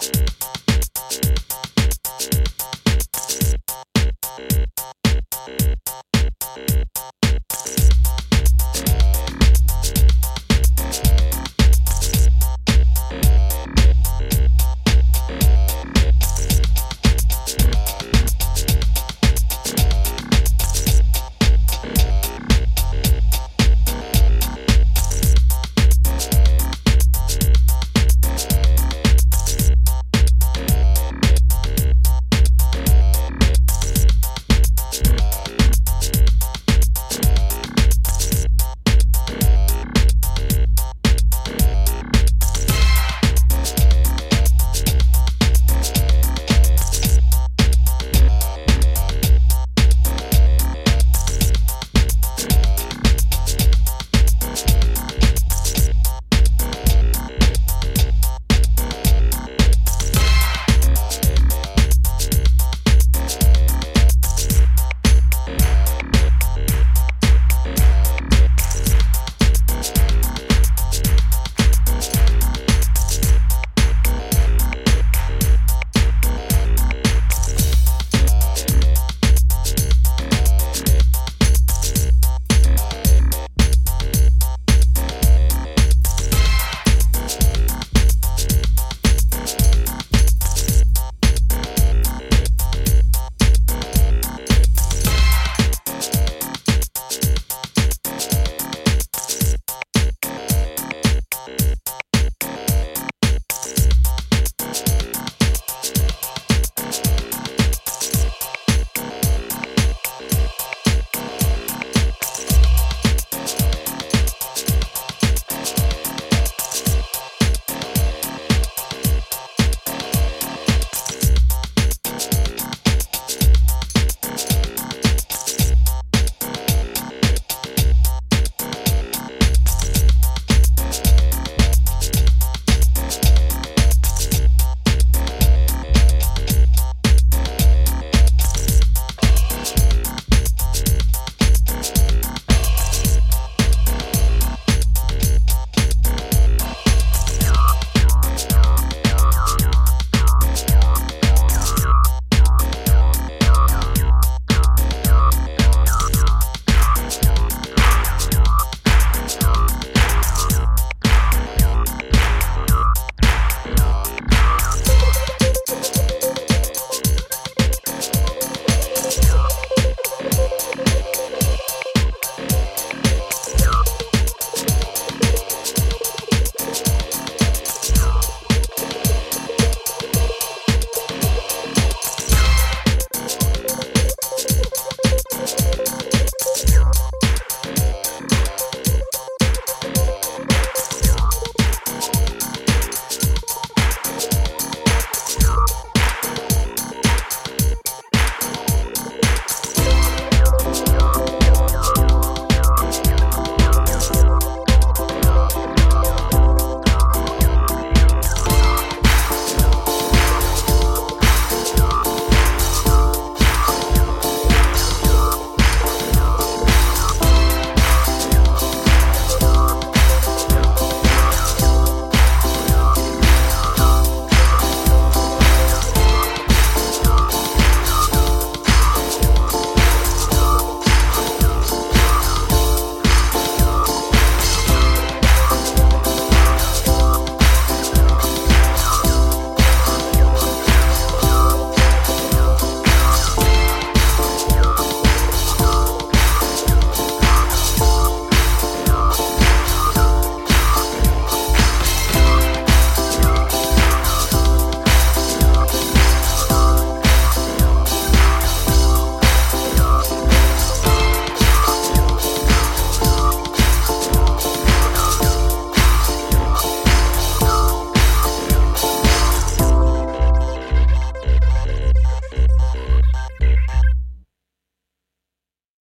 Bye.